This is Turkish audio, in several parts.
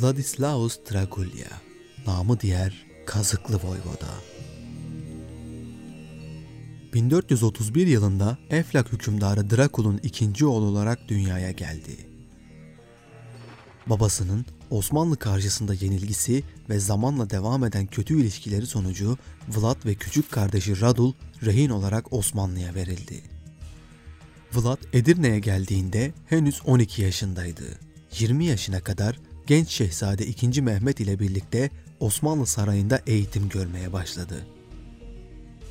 Vladislaus Dragulya, namı diğer Kazıklı Voyvoda. 1431 yılında Eflak hükümdarı Drakul'un ikinci oğlu olarak dünyaya geldi. Babasının Osmanlı karşısında yenilgisi ve zamanla devam eden kötü ilişkileri sonucu Vlad ve küçük kardeşi Radul rehin olarak Osmanlı'ya verildi. Vlad Edirne'ye geldiğinde henüz 12 yaşındaydı. 20 yaşına kadar genç şehzade 2. Mehmet ile birlikte Osmanlı sarayında eğitim görmeye başladı.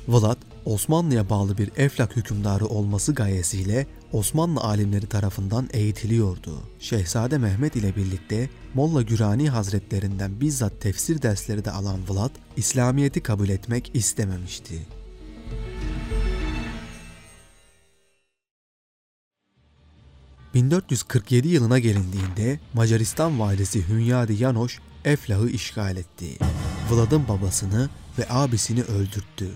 Vlad, Osmanlı'ya bağlı bir Eflak hükümdarı olması gayesiyle Osmanlı alimleri tarafından eğitiliyordu. Şehzade Mehmet ile birlikte Molla Gürani Hazretlerinden bizzat tefsir dersleri de alan Vlad, İslamiyet'i kabul etmek istememişti. ...1447 yılına gelindiğinde Macaristan valisi Hünyadi Yanoş Eflah'ı işgal etti. Vlad'ın babasını ve abisini öldürttü.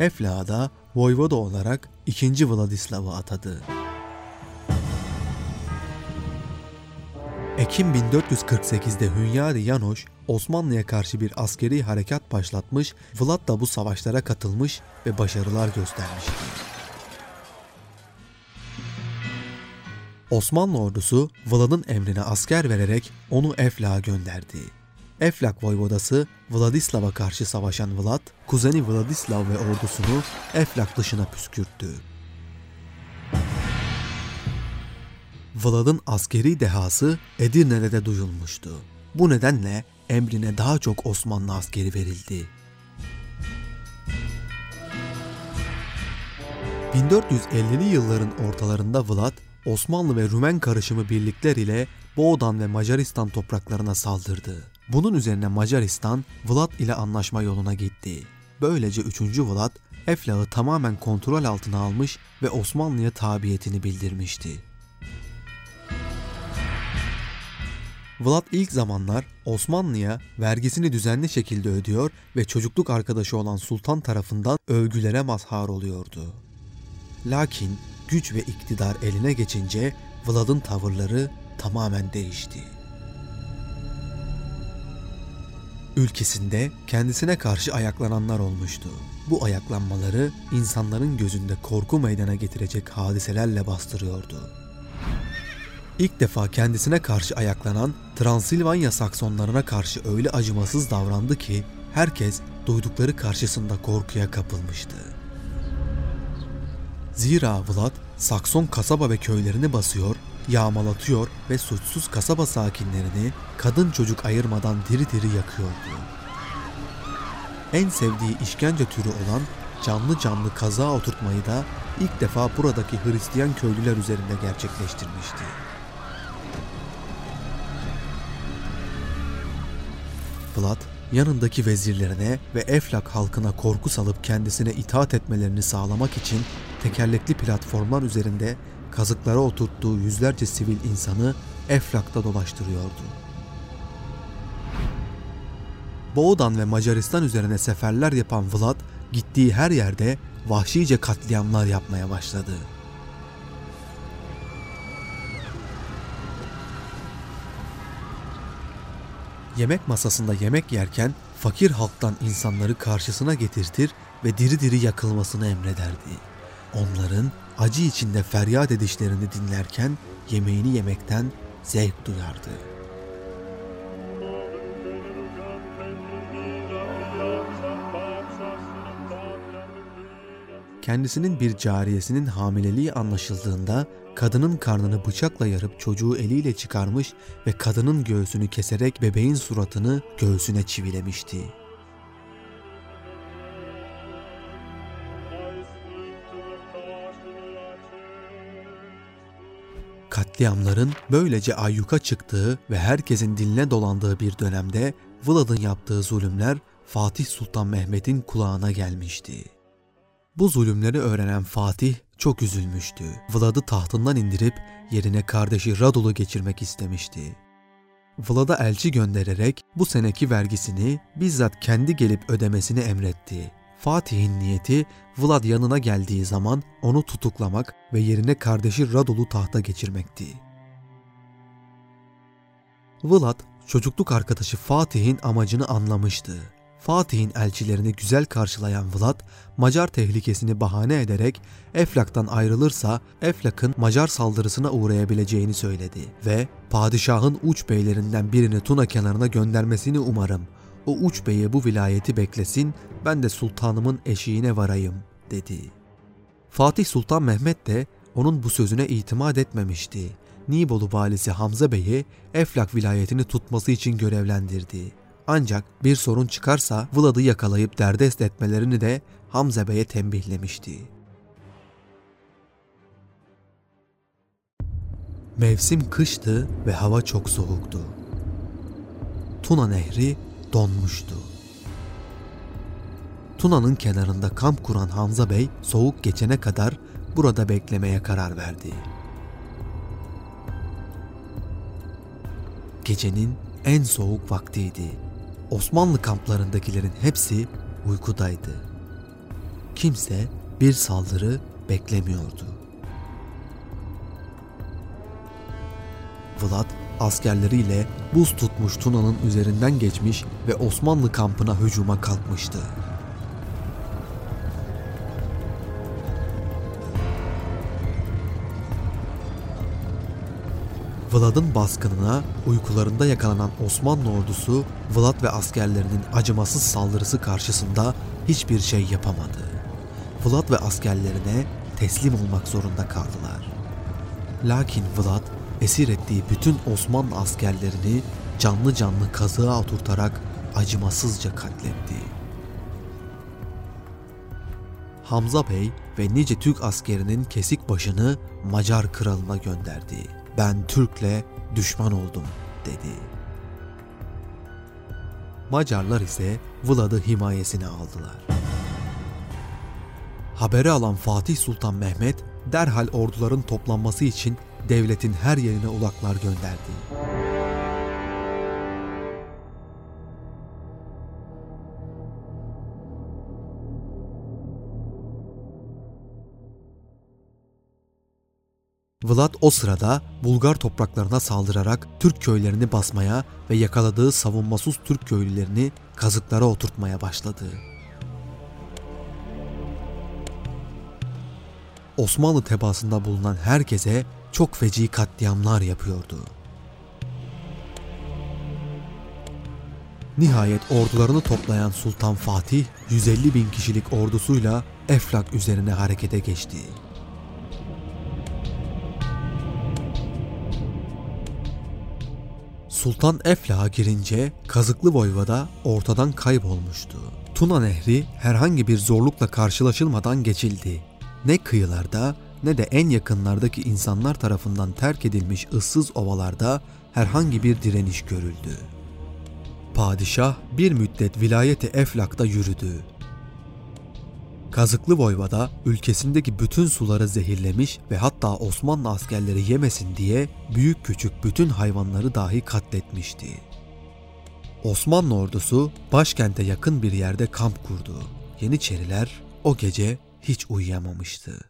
Eflah'a da Voyvoda olarak 2. Vladislav'ı atadı. Ekim 1448'de Hünyari Yanoş Osmanlı'ya karşı bir askeri harekat başlatmış, Vlad da bu savaşlara katılmış ve başarılar göstermişti. Osmanlı ordusu Vlad'ın emrine asker vererek onu Eflak'a gönderdi. Eflak voyvodası Vladislav'a karşı savaşan Vlad, kuzeni Vladislav ve ordusunu Eflak dışına püskürttü. Vlad'ın askeri dehası Edirne'de de duyulmuştu. Bu nedenle emrine daha çok Osmanlı askeri verildi. 1450'li yılların ortalarında Vlad, Osmanlı ve Rumen karışımı birlikler ile Boğdan ve Macaristan topraklarına saldırdı. Bunun üzerine Macaristan, Vlad ile anlaşma yoluna gitti. Böylece 3. Vlad, Eflah'ı tamamen kontrol altına almış ve Osmanlı'ya tabiyetini bildirmişti. Vlad ilk zamanlar Osmanlı'ya vergisini düzenli şekilde ödüyor ve çocukluk arkadaşı olan sultan tarafından övgülere mazhar oluyordu. Lakin güç ve iktidar eline geçince Vlad'ın tavırları tamamen değişti. Ülkesinde kendisine karşı ayaklananlar olmuştu. Bu ayaklanmaları insanların gözünde korku meydana getirecek hadiselerle bastırıyordu. İlk defa kendisine karşı ayaklanan Transilvanya Saksonlarına karşı öyle acımasız davrandı ki herkes duydukları karşısında korkuya kapılmıştı. Zira Vlad Sakson kasaba ve köylerini basıyor, yağmalatıyor ve suçsuz kasaba sakinlerini kadın çocuk ayırmadan diri diri yakıyordu. En sevdiği işkence türü olan canlı canlı kaza oturtmayı da ilk defa buradaki Hristiyan köylüler üzerinde gerçekleştirmişti. Vlad yanındaki vezirlerine ve Eflak halkına korku salıp kendisine itaat etmelerini sağlamak için tekerlekli platformlar üzerinde kazıklara oturttuğu yüzlerce sivil insanı Eflak'ta dolaştırıyordu. Boğdan ve Macaristan üzerine seferler yapan Vlad, gittiği her yerde vahşice katliamlar yapmaya başladı. Yemek masasında yemek yerken fakir halktan insanları karşısına getirtir ve diri diri yakılmasını emrederdi. Onların acı içinde feryat edişlerini dinlerken yemeğini yemekten zevk duyardı. Kendisinin bir cariyesinin hamileliği anlaşıldığında kadının karnını bıçakla yarıp çocuğu eliyle çıkarmış ve kadının göğsünü keserek bebeğin suratını göğsüne çivilemişti. Katliamların böylece ayyuka çıktığı ve herkesin diline dolandığı bir dönemde Vlad'ın yaptığı zulümler Fatih Sultan Mehmet'in kulağına gelmişti. Bu zulümleri öğrenen Fatih çok üzülmüştü. Vlad'ı tahtından indirip yerine kardeşi Radul'u geçirmek istemişti. Vlad'a elçi göndererek bu seneki vergisini bizzat kendi gelip ödemesini emretti. Fatih'in niyeti Vlad yanına geldiği zaman onu tutuklamak ve yerine kardeşi Radul'u tahta geçirmekti. Vlad çocukluk arkadaşı Fatih'in amacını anlamıştı. Fatih'in elçilerini güzel karşılayan Vlad, Macar tehlikesini bahane ederek Eflak'tan ayrılırsa Eflak'ın Macar saldırısına uğrayabileceğini söyledi ve padişahın uç beylerinden birini Tuna kenarına göndermesini umarım. O uç beye bu vilayeti beklesin, ben de sultanımın eşiğine varayım, dedi. Fatih Sultan Mehmet de onun bu sözüne itimat etmemişti. Nibolu valisi Hamza Bey'i Eflak vilayetini tutması için görevlendirdi. Ancak bir sorun çıkarsa Vlad'ı yakalayıp derdest etmelerini de Hamza Bey'e tembihlemişti. Mevsim kıştı ve hava çok soğuktu. Tuna Nehri donmuştu. Tuna'nın kenarında kamp kuran Hamza Bey soğuk geçene kadar burada beklemeye karar verdi. Gecenin en soğuk vaktiydi. Osmanlı kamplarındakilerin hepsi uykudaydı. Kimse bir saldırı beklemiyordu. Vlad askerleriyle buz tutmuş Tuna'nın üzerinden geçmiş ve Osmanlı kampına hücuma kalkmıştı. Vlad'ın baskınına uykularında yakalanan Osmanlı ordusu Vlad ve askerlerinin acımasız saldırısı karşısında hiçbir şey yapamadı. Vlad ve askerlerine teslim olmak zorunda kaldılar. Lakin Vlad esir ettiği bütün Osmanlı askerlerini canlı canlı kazığa oturtarak acımasızca katletti. Hamza Bey ve nice Türk askerinin kesik başını Macar kralına gönderdi ben Türk'le düşman oldum dedi. Macarlar ise Vlad'ı himayesine aldılar. Haberi alan Fatih Sultan Mehmet derhal orduların toplanması için devletin her yerine ulaklar gönderdi. Vlad o sırada Bulgar topraklarına saldırarak Türk köylerini basmaya ve yakaladığı savunmasız Türk köylülerini kazıklara oturtmaya başladı. Osmanlı tebaasında bulunan herkese çok feci katliamlar yapıyordu. Nihayet ordularını toplayan Sultan Fatih 150 bin kişilik ordusuyla Eflak üzerine harekete geçti. Sultan Eflah'a girince Kazıklı Voyvoda ortadan kaybolmuştu. Tuna Nehri herhangi bir zorlukla karşılaşılmadan geçildi. Ne kıyılarda ne de en yakınlardaki insanlar tarafından terk edilmiş ıssız ovalarda herhangi bir direniş görüldü. Padişah bir müddet vilayeti Eflak'ta yürüdü. Kazıklı Voyvoda ülkesindeki bütün suları zehirlemiş ve hatta Osmanlı askerleri yemesin diye büyük küçük bütün hayvanları dahi katletmişti. Osmanlı ordusu başkente yakın bir yerde kamp kurdu. Yeniçeriler o gece hiç uyuyamamıştı.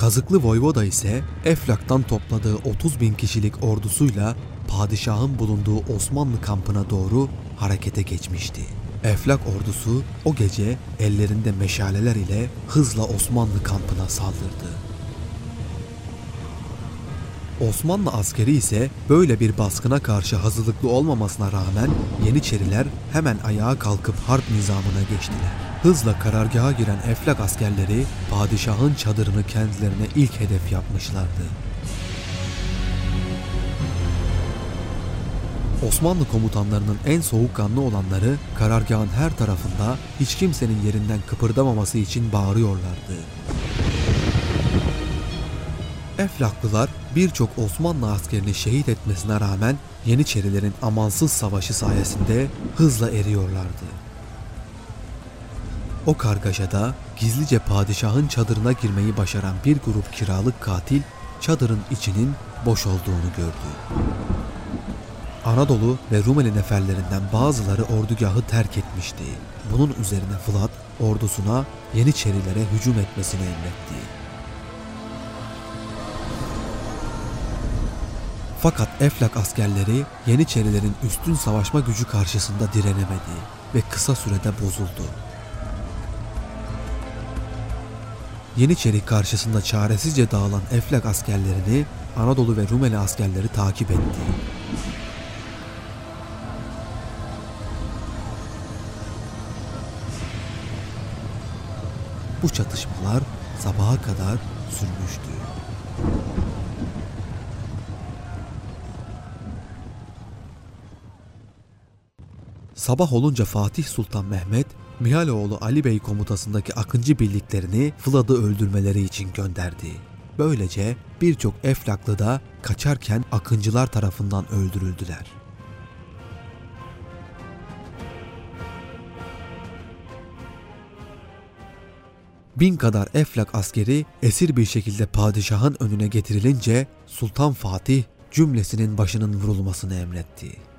Kazıklı Voyvoda ise Eflak'tan topladığı 30 bin kişilik ordusuyla padişahın bulunduğu Osmanlı kampına doğru harekete geçmişti. Eflak ordusu o gece ellerinde meşaleler ile hızla Osmanlı kampına saldırdı. Osmanlı askeri ise böyle bir baskına karşı hazırlıklı olmamasına rağmen Yeniçeriler hemen ayağa kalkıp harp nizamına geçtiler. Hızla karargaha giren Eflak askerleri padişahın çadırını kendilerine ilk hedef yapmışlardı. Osmanlı komutanlarının en soğukkanlı olanları karargahın her tarafında hiç kimsenin yerinden kıpırdamaması için bağırıyorlardı. Eflaklılar birçok Osmanlı askerini şehit etmesine rağmen Yeniçerilerin amansız savaşı sayesinde hızla eriyorlardı. O kargaşada gizlice padişahın çadırına girmeyi başaran bir grup kiralık katil çadırın içinin boş olduğunu gördü. Anadolu ve Rumeli neferlerinden bazıları ordugahı terk etmişti. Bunun üzerine Vlad ordusuna Yeniçerilere hücum etmesini emretti. Eflak askerleri Yeniçerilerin üstün savaşma gücü karşısında direnemedi ve kısa sürede bozuldu. Yeniçeri karşısında çaresizce dağılan Eflak askerlerini Anadolu ve Rumeli askerleri takip etti. Bu çatışmalar sabaha kadar sürmüştü. Sabah olunca Fatih Sultan Mehmet, Mihaloğlu Ali Bey komutasındaki Akıncı birliklerini Vlad'ı öldürmeleri için gönderdi. Böylece birçok Eflaklı da kaçarken Akıncılar tarafından öldürüldüler. Bin kadar Eflak askeri esir bir şekilde padişahın önüne getirilince Sultan Fatih cümlesinin başının vurulmasını emretti.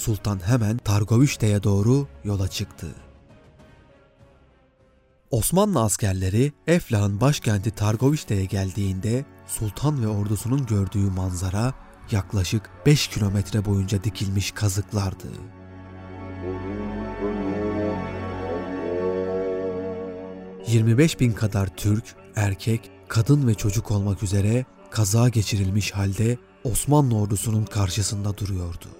Sultan hemen Targovişte'ye doğru yola çıktı. Osmanlı askerleri Eflak'ın başkenti Targovişte'ye geldiğinde sultan ve ordusunun gördüğü manzara yaklaşık 5 kilometre boyunca dikilmiş kazıklardı. 25 bin kadar Türk, erkek, kadın ve çocuk olmak üzere kaza geçirilmiş halde Osmanlı ordusunun karşısında duruyordu.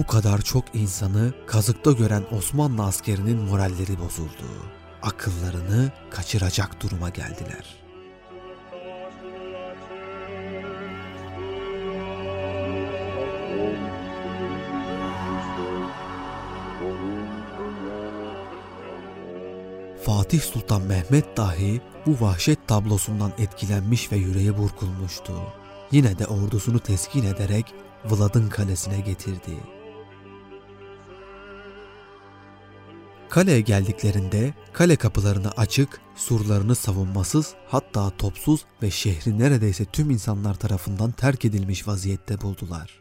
Bu kadar çok insanı kazıkta gören Osmanlı askerinin moralleri bozuldu. Akıllarını kaçıracak duruma geldiler. Fatih Sultan Mehmet dahi bu vahşet tablosundan etkilenmiş ve yüreği burkulmuştu. Yine de ordusunu teskin ederek Vlad'ın kalesine getirdi. Kaleye geldiklerinde kale kapılarını açık, surlarını savunmasız, hatta topsuz ve şehri neredeyse tüm insanlar tarafından terk edilmiş vaziyette buldular.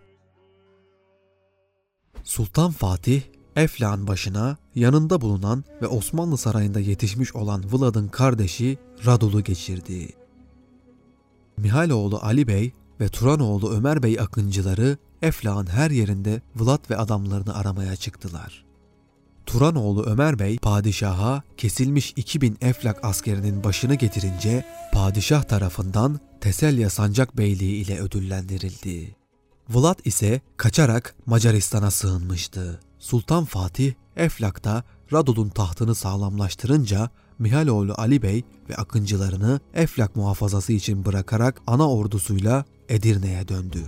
Sultan Fatih, Eflak'ın başına yanında bulunan ve Osmanlı sarayında yetişmiş olan Vlad'ın kardeşi Radul'u geçirdi. Mihaloğlu Ali Bey ve Turanoğlu Ömer Bey akıncıları Eflak'ın her yerinde Vlad ve adamlarını aramaya çıktılar. Turanoğlu Ömer Bey padişaha kesilmiş 2000 Eflak askerinin başını getirince padişah tarafından Teselya Sancak Beyliği ile ödüllendirildi. Vlad ise kaçarak Macaristan'a sığınmıştı. Sultan Fatih Eflak'ta Radul'un tahtını sağlamlaştırınca Mihaloğlu Ali Bey ve akıncılarını Eflak muhafazası için bırakarak ana ordusuyla Edirne'ye döndü.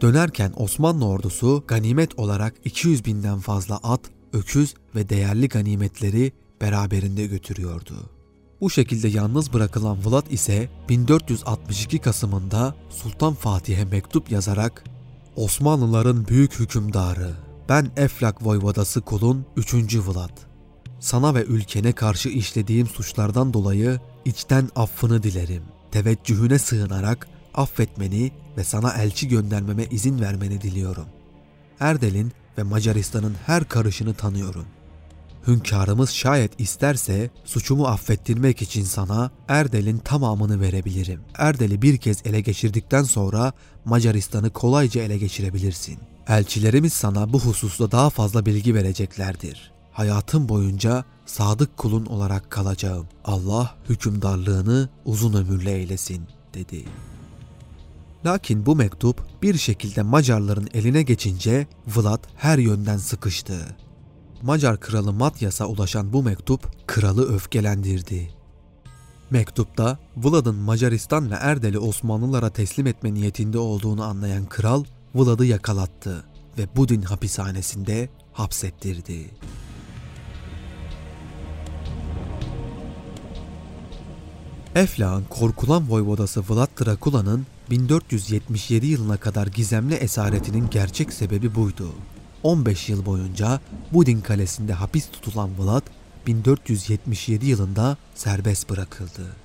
Dönerken Osmanlı ordusu ganimet olarak 200 binden fazla at, öküz ve değerli ganimetleri beraberinde götürüyordu. Bu şekilde yalnız bırakılan Vlad ise 1462 Kasım'ında Sultan Fatih'e mektup yazarak Osmanlıların büyük hükümdarı, ben Eflak Voyvodası kulun 3. Vlad. Sana ve ülkene karşı işlediğim suçlardan dolayı içten affını dilerim. Teveccühüne sığınarak affetmeni ve sana elçi göndermeme izin vermeni diliyorum. Erdel'in ve Macaristan'ın her karışını tanıyorum. Hünkârımız şayet isterse suçumu affettirmek için sana Erdel'in tamamını verebilirim. Erdel'i bir kez ele geçirdikten sonra Macaristan'ı kolayca ele geçirebilirsin. Elçilerimiz sana bu hususta daha fazla bilgi vereceklerdir. Hayatım boyunca sadık kulun olarak kalacağım. Allah hükümdarlığını uzun ömürlü eylesin dedi. Lakin bu mektup bir şekilde Macarların eline geçince Vlad her yönden sıkıştı. Macar kralı Matyas'a ulaşan bu mektup kralı öfkelendirdi. Mektupta Vlad'ın Macaristan ve Erdel'i Osmanlılara teslim etme niyetinde olduğunu anlayan kral Vlad'ı yakalattı ve Budin hapishanesinde hapsettirdi. Eflak'ın korkulan voyvodası Vlad Drakula'nın 1477 yılına kadar gizemli esaretinin gerçek sebebi buydu. 15 yıl boyunca Budin Kalesi'nde hapis tutulan Vlad 1477 yılında serbest bırakıldı.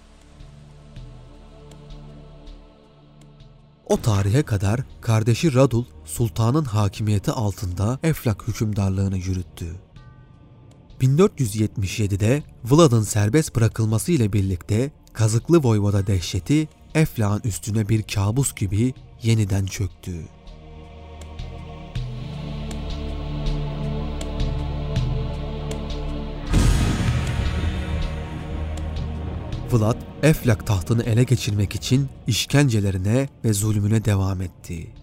O tarihe kadar kardeşi Radul sultanın hakimiyeti altında Eflak hükümdarlığını yürüttü. 1477'de Vlad'ın serbest bırakılması ile birlikte Kazıklı Voyvoda dehşeti Eflak'ın üstüne bir kabus gibi yeniden çöktü. Vlad, Eflak tahtını ele geçirmek için işkencelerine ve zulmüne devam etti.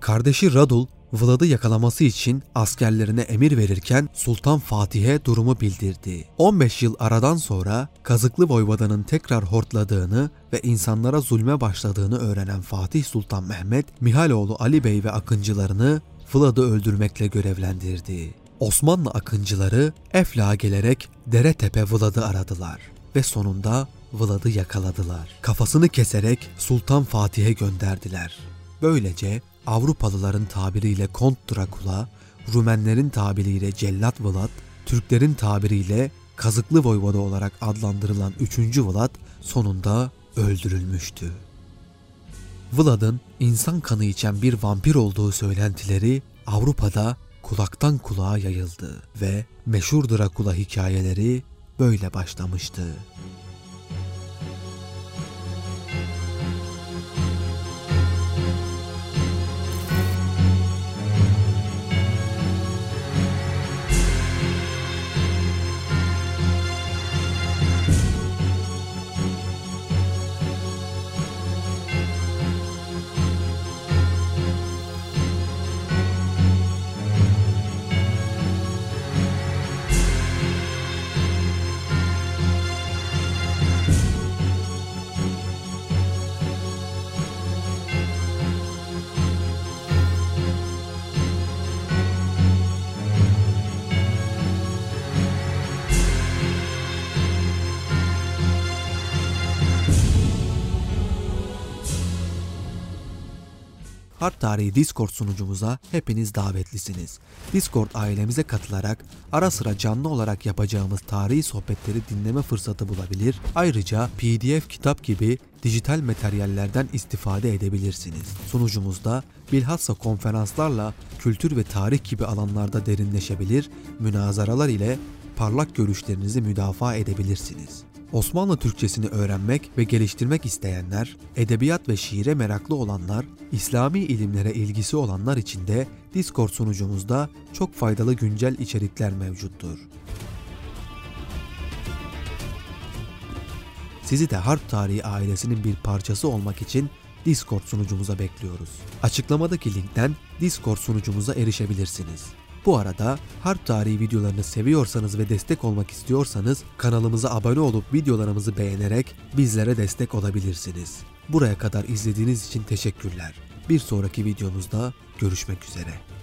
Kardeşi Radul, Vlad'ı yakalaması için askerlerine emir verirken Sultan Fatih'e durumu bildirdi. 15 yıl aradan sonra Kazıklı Voyvoda'nın tekrar hortladığını ve insanlara zulme başladığını öğrenen Fatih Sultan Mehmet, Mihaloğlu Ali Bey ve akıncılarını Vlad'ı öldürmekle görevlendirdi. Osmanlı akıncıları Eflak'a gelerek dere tepe Vlad'ı aradılar ve sonunda Vlad'ı yakaladılar. Kafasını keserek Sultan Fatih'e gönderdiler. Böylece Avrupalıların tabiriyle Kont Drakula, Rumenlerin tabiriyle Cellat Vlad, Türklerin tabiriyle Kazıklı Voyvoda olarak adlandırılan 3. Vlad sonunda öldürülmüştü. Vlad'ın insan kanı içen bir vampir olduğu söylentileri Avrupa'da kulaktan kulağa yayıldı ve meşhur Drakula hikayeleri böyle başlamıştı. Harp Tarihi Discord sunucumuza hepiniz davetlisiniz. Discord ailemize katılarak ara sıra canlı olarak yapacağımız tarihi sohbetleri dinleme fırsatı bulabilir. Ayrıca PDF kitap gibi dijital materyallerden istifade edebilirsiniz. Sunucumuzda bilhassa konferanslarla kültür ve tarih gibi alanlarda derinleşebilir, münazaralar ile parlak görüşlerinizi müdafaa edebilirsiniz. Osmanlı Türkçesini öğrenmek ve geliştirmek isteyenler, edebiyat ve şiire meraklı olanlar, İslami ilimlere ilgisi olanlar için de Discord sunucumuzda çok faydalı güncel içerikler mevcuttur. Sizi de Harp Tarihi ailesinin bir parçası olmak için Discord sunucumuza bekliyoruz. Açıklamadaki linkten Discord sunucumuza erişebilirsiniz. Bu arada harp tarihi videolarını seviyorsanız ve destek olmak istiyorsanız kanalımıza abone olup videolarımızı beğenerek bizlere destek olabilirsiniz. Buraya kadar izlediğiniz için teşekkürler. Bir sonraki videomuzda görüşmek üzere.